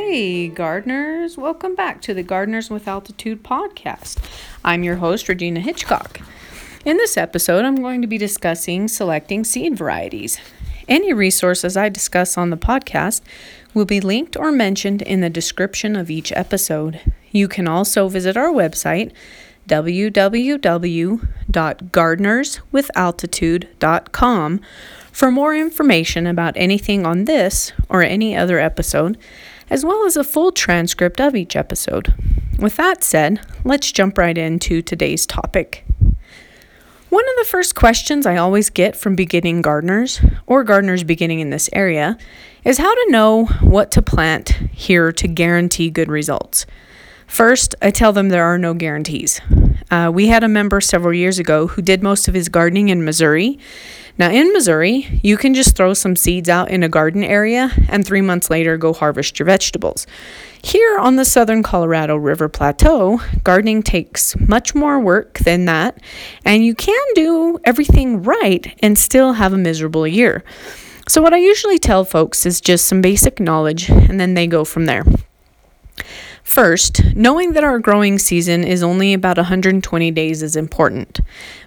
Hey, gardeners, welcome back to the Gardeners with Altitude podcast. I'm your host, Regina Hitchcock. In this episode, I'm going to be discussing selecting seed varieties. Any resources I discuss on the podcast will be linked or mentioned in the description of each episode. You can also visit our website, www.gardenerswithaltitude.com, for more information about anything on this or any other episode as well as a full transcript of each episode. With that said, let's jump right into today's topic. One of the first questions I always get from beginning gardeners, or gardeners beginning in this area, is how to know what to plant here to guarantee good results. First, I tell them there are no guarantees. Uh, we had a member several years ago who did most of his gardening in Missouri, now, in Missouri, you can just throw some seeds out in a garden area and three months later go harvest your vegetables. Here on the southern Colorado River Plateau, gardening takes much more work than that, and you can do everything right and still have a miserable year. So, what I usually tell folks is just some basic knowledge, and then they go from there. First, knowing that our growing season is only about 120 days is important.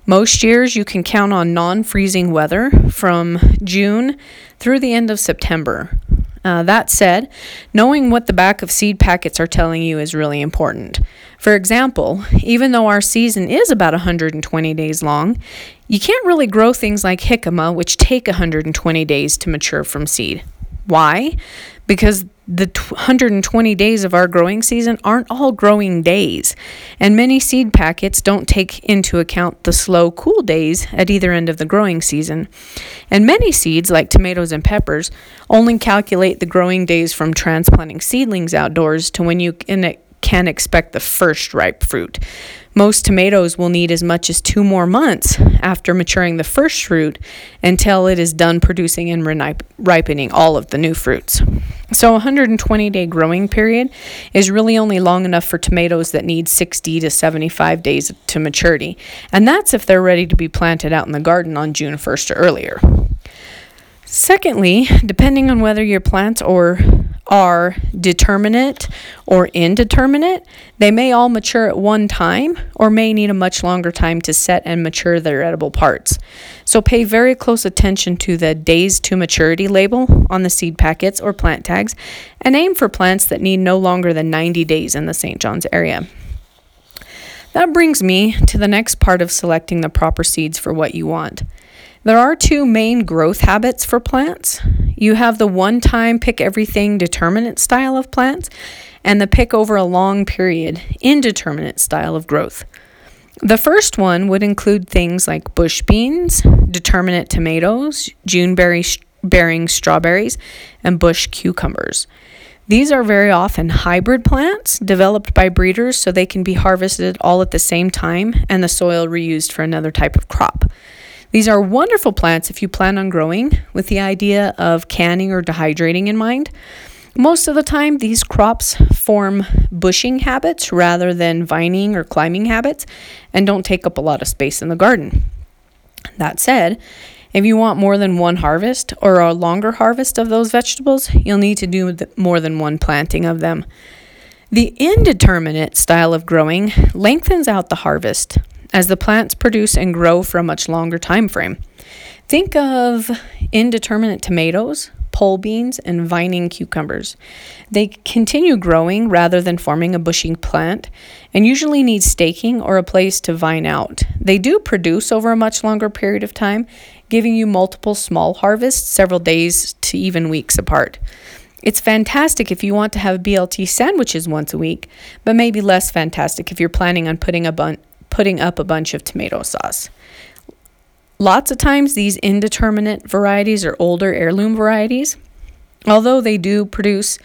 Most years you can count on non freezing weather from June through the end of September. Uh, that said, knowing what the back of seed packets are telling you is really important. For example, even though our season is about 120 days long, you can't really grow things like jicama, which take 120 days to mature from seed. Why? Because the 120 days of our growing season aren't all growing days, and many seed packets don't take into account the slow, cool days at either end of the growing season. And many seeds, like tomatoes and peppers, only calculate the growing days from transplanting seedlings outdoors to when you can expect the first ripe fruit. Most tomatoes will need as much as two more months after maturing the first fruit until it is done producing and ripening all of the new fruits. So, a 120 day growing period is really only long enough for tomatoes that need 60 to 75 days to maturity, and that's if they're ready to be planted out in the garden on June 1st or earlier. Secondly, depending on whether your plants or are determinate or indeterminate, they may all mature at one time or may need a much longer time to set and mature their edible parts. So pay very close attention to the days to maturity label on the seed packets or plant tags and aim for plants that need no longer than 90 days in the St. John's area. That brings me to the next part of selecting the proper seeds for what you want. There are two main growth habits for plants. You have the one time pick everything determinate style of plants and the pick over a long period indeterminate style of growth. The first one would include things like bush beans, determinate tomatoes, June bearing strawberries, and bush cucumbers. These are very often hybrid plants developed by breeders so they can be harvested all at the same time and the soil reused for another type of crop. These are wonderful plants if you plan on growing with the idea of canning or dehydrating in mind. Most of the time, these crops form bushing habits rather than vining or climbing habits and don't take up a lot of space in the garden. That said, if you want more than one harvest or a longer harvest of those vegetables, you'll need to do more than one planting of them. The indeterminate style of growing lengthens out the harvest as the plants produce and grow for a much longer time frame. Think of indeterminate tomatoes, pole beans, and vining cucumbers. They continue growing rather than forming a bushing plant and usually need staking or a place to vine out. They do produce over a much longer period of time, giving you multiple small harvests several days to even weeks apart. It's fantastic if you want to have BLT sandwiches once a week, but maybe less fantastic if you're planning on putting a bun- putting up a bunch of tomato sauce. Lots of times, these indeterminate varieties are older heirloom varieties. Although they do produce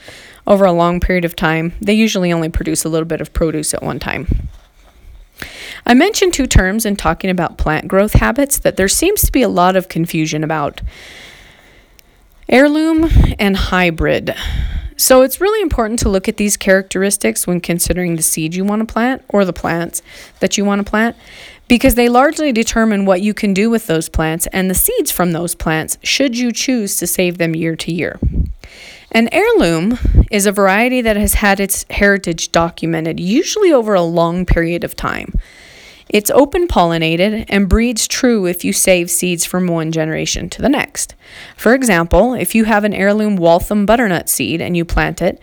over a long period of time, they usually only produce a little bit of produce at one time. I mentioned two terms in talking about plant growth habits that there seems to be a lot of confusion about heirloom and hybrid. So it's really important to look at these characteristics when considering the seed you want to plant or the plants that you want to plant because they largely determine what you can do with those plants and the seeds from those plants should you choose to save them year to year. An heirloom is a variety that has had its heritage documented, usually over a long period of time. It's open pollinated and breeds true if you save seeds from one generation to the next. For example, if you have an heirloom Waltham butternut seed and you plant it,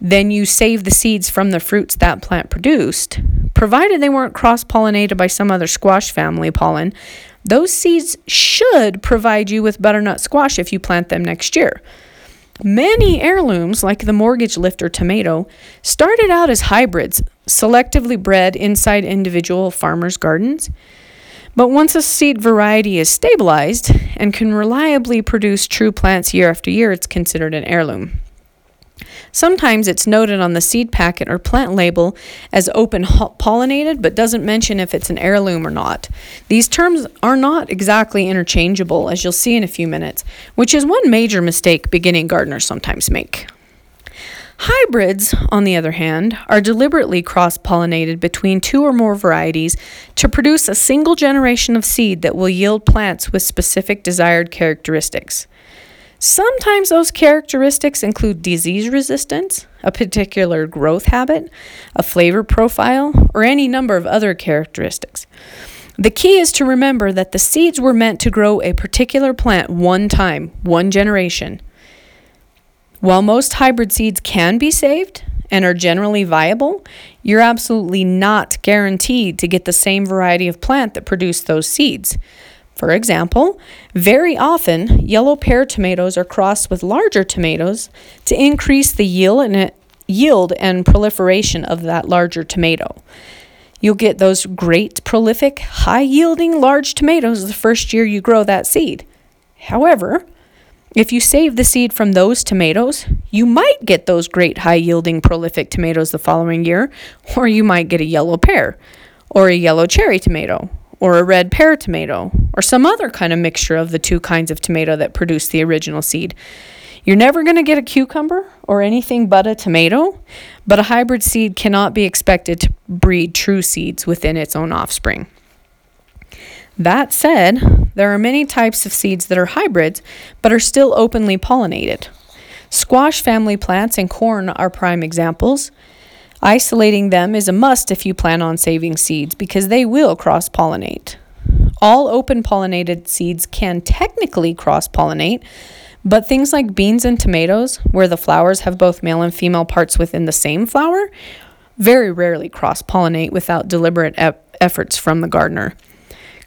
then you save the seeds from the fruits that plant produced, provided they weren't cross pollinated by some other squash family pollen. Those seeds should provide you with butternut squash if you plant them next year. Many heirlooms, like the mortgage lifter tomato, started out as hybrids, selectively bred inside individual farmers' gardens. But once a seed variety is stabilized and can reliably produce true plants year after year, it's considered an heirloom. Sometimes it's noted on the seed packet or plant label as open pollinated, but doesn't mention if it's an heirloom or not. These terms are not exactly interchangeable, as you'll see in a few minutes, which is one major mistake beginning gardeners sometimes make. Hybrids, on the other hand, are deliberately cross pollinated between two or more varieties to produce a single generation of seed that will yield plants with specific desired characteristics. Sometimes those characteristics include disease resistance, a particular growth habit, a flavor profile, or any number of other characteristics. The key is to remember that the seeds were meant to grow a particular plant one time, one generation. While most hybrid seeds can be saved and are generally viable, you're absolutely not guaranteed to get the same variety of plant that produced those seeds. For example, very often yellow pear tomatoes are crossed with larger tomatoes to increase the yield and yield and proliferation of that larger tomato. You'll get those great prolific, high yielding large tomatoes the first year you grow that seed. However, if you save the seed from those tomatoes, you might get those great high yielding prolific tomatoes the following year, or you might get a yellow pear, or a yellow cherry tomato, or a red pear tomato, or some other kind of mixture of the two kinds of tomato that produced the original seed. You're never going to get a cucumber or anything but a tomato, but a hybrid seed cannot be expected to breed true seeds within its own offspring. That said, there are many types of seeds that are hybrids but are still openly pollinated. Squash family plants and corn are prime examples. Isolating them is a must if you plan on saving seeds because they will cross pollinate. All open pollinated seeds can technically cross pollinate, but things like beans and tomatoes, where the flowers have both male and female parts within the same flower, very rarely cross pollinate without deliberate efforts from the gardener.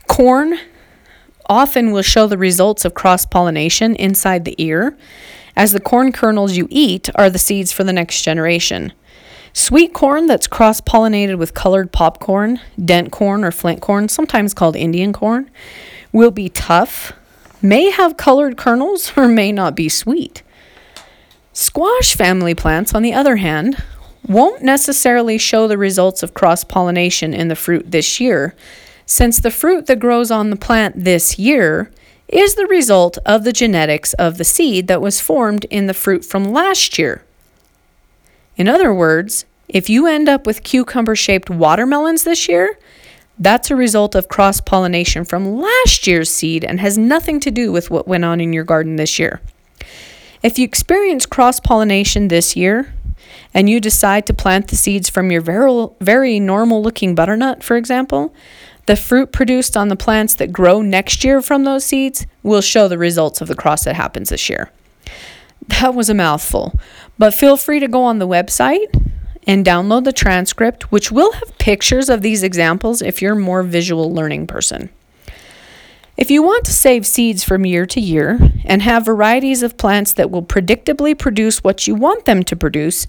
Corn often will show the results of cross pollination inside the ear, as the corn kernels you eat are the seeds for the next generation. Sweet corn that's cross pollinated with colored popcorn, dent corn, or flint corn, sometimes called Indian corn, will be tough, may have colored kernels, or may not be sweet. Squash family plants, on the other hand, won't necessarily show the results of cross pollination in the fruit this year, since the fruit that grows on the plant this year is the result of the genetics of the seed that was formed in the fruit from last year. In other words, if you end up with cucumber shaped watermelons this year, that's a result of cross pollination from last year's seed and has nothing to do with what went on in your garden this year. If you experience cross pollination this year and you decide to plant the seeds from your very, normal looking butternut, for example, the fruit produced on the plants that grow next year from those seeds will show the results of the cross that happens this year. That was a mouthful, but feel free to go on the website and download the transcript, which will have pictures of these examples if you're a more visual learning person. If you want to save seeds from year to year and have varieties of plants that will predictably produce what you want them to produce,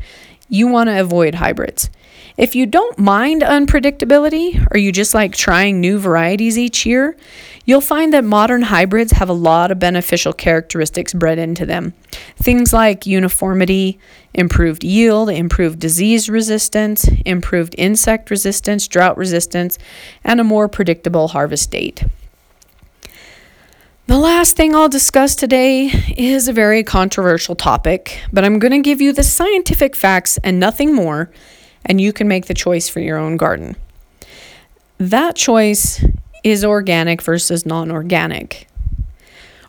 you want to avoid hybrids. If you don't mind unpredictability or you just like trying new varieties each year, you'll find that modern hybrids have a lot of beneficial characteristics bred into them. Things like uniformity, improved yield, improved disease resistance, improved insect resistance, drought resistance, and a more predictable harvest date. The last thing I'll discuss today is a very controversial topic, but I'm going to give you the scientific facts and nothing more, and you can make the choice for your own garden. That choice is organic versus non organic.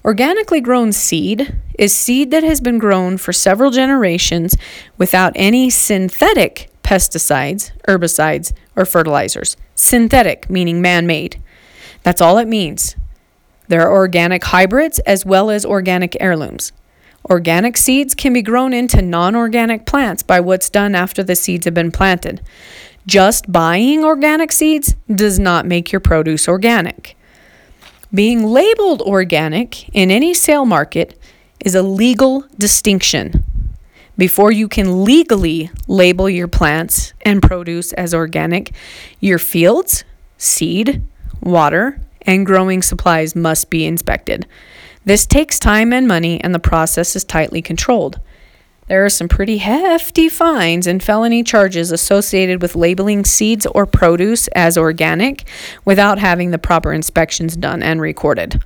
Organically grown seed is seed that has been grown for several generations without any synthetic pesticides, herbicides, or fertilizers. Synthetic, meaning man made. That's all it means. There are organic hybrids as well as organic heirlooms. Organic seeds can be grown into non organic plants by what's done after the seeds have been planted. Just buying organic seeds does not make your produce organic. Being labeled organic in any sale market is a legal distinction. Before you can legally label your plants and produce as organic, your fields, seed, water, and growing supplies must be inspected. This takes time and money, and the process is tightly controlled. There are some pretty hefty fines and felony charges associated with labeling seeds or produce as organic without having the proper inspections done and recorded.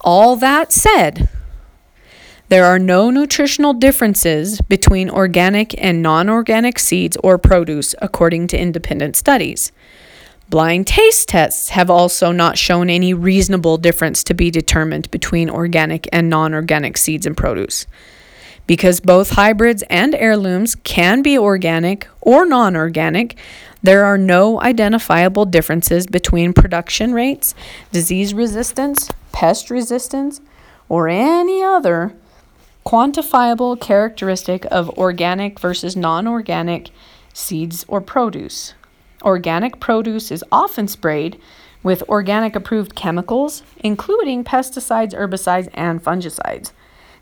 All that said, there are no nutritional differences between organic and non organic seeds or produce, according to independent studies. Blind taste tests have also not shown any reasonable difference to be determined between organic and non organic seeds and produce. Because both hybrids and heirlooms can be organic or non organic, there are no identifiable differences between production rates, disease resistance, pest resistance, or any other quantifiable characteristic of organic versus non organic seeds or produce. Organic produce is often sprayed with organic approved chemicals, including pesticides, herbicides, and fungicides.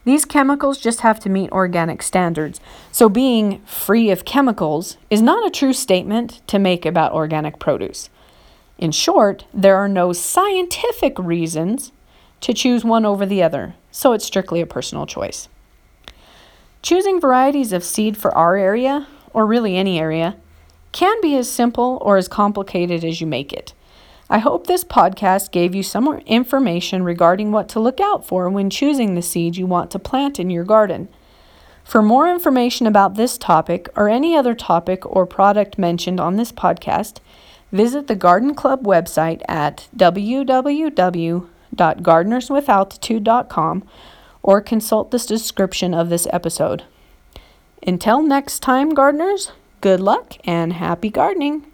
These chemicals just have to meet organic standards, so being free of chemicals is not a true statement to make about organic produce. In short, there are no scientific reasons to choose one over the other, so it's strictly a personal choice. Choosing varieties of seed for our area, or really any area, can be as simple or as complicated as you make it. I hope this podcast gave you some information regarding what to look out for when choosing the seed you want to plant in your garden. For more information about this topic or any other topic or product mentioned on this podcast, visit the Garden Club website at www.gardenerswithaltitude.com or consult this description of this episode. Until next time, gardeners, Good luck and happy gardening!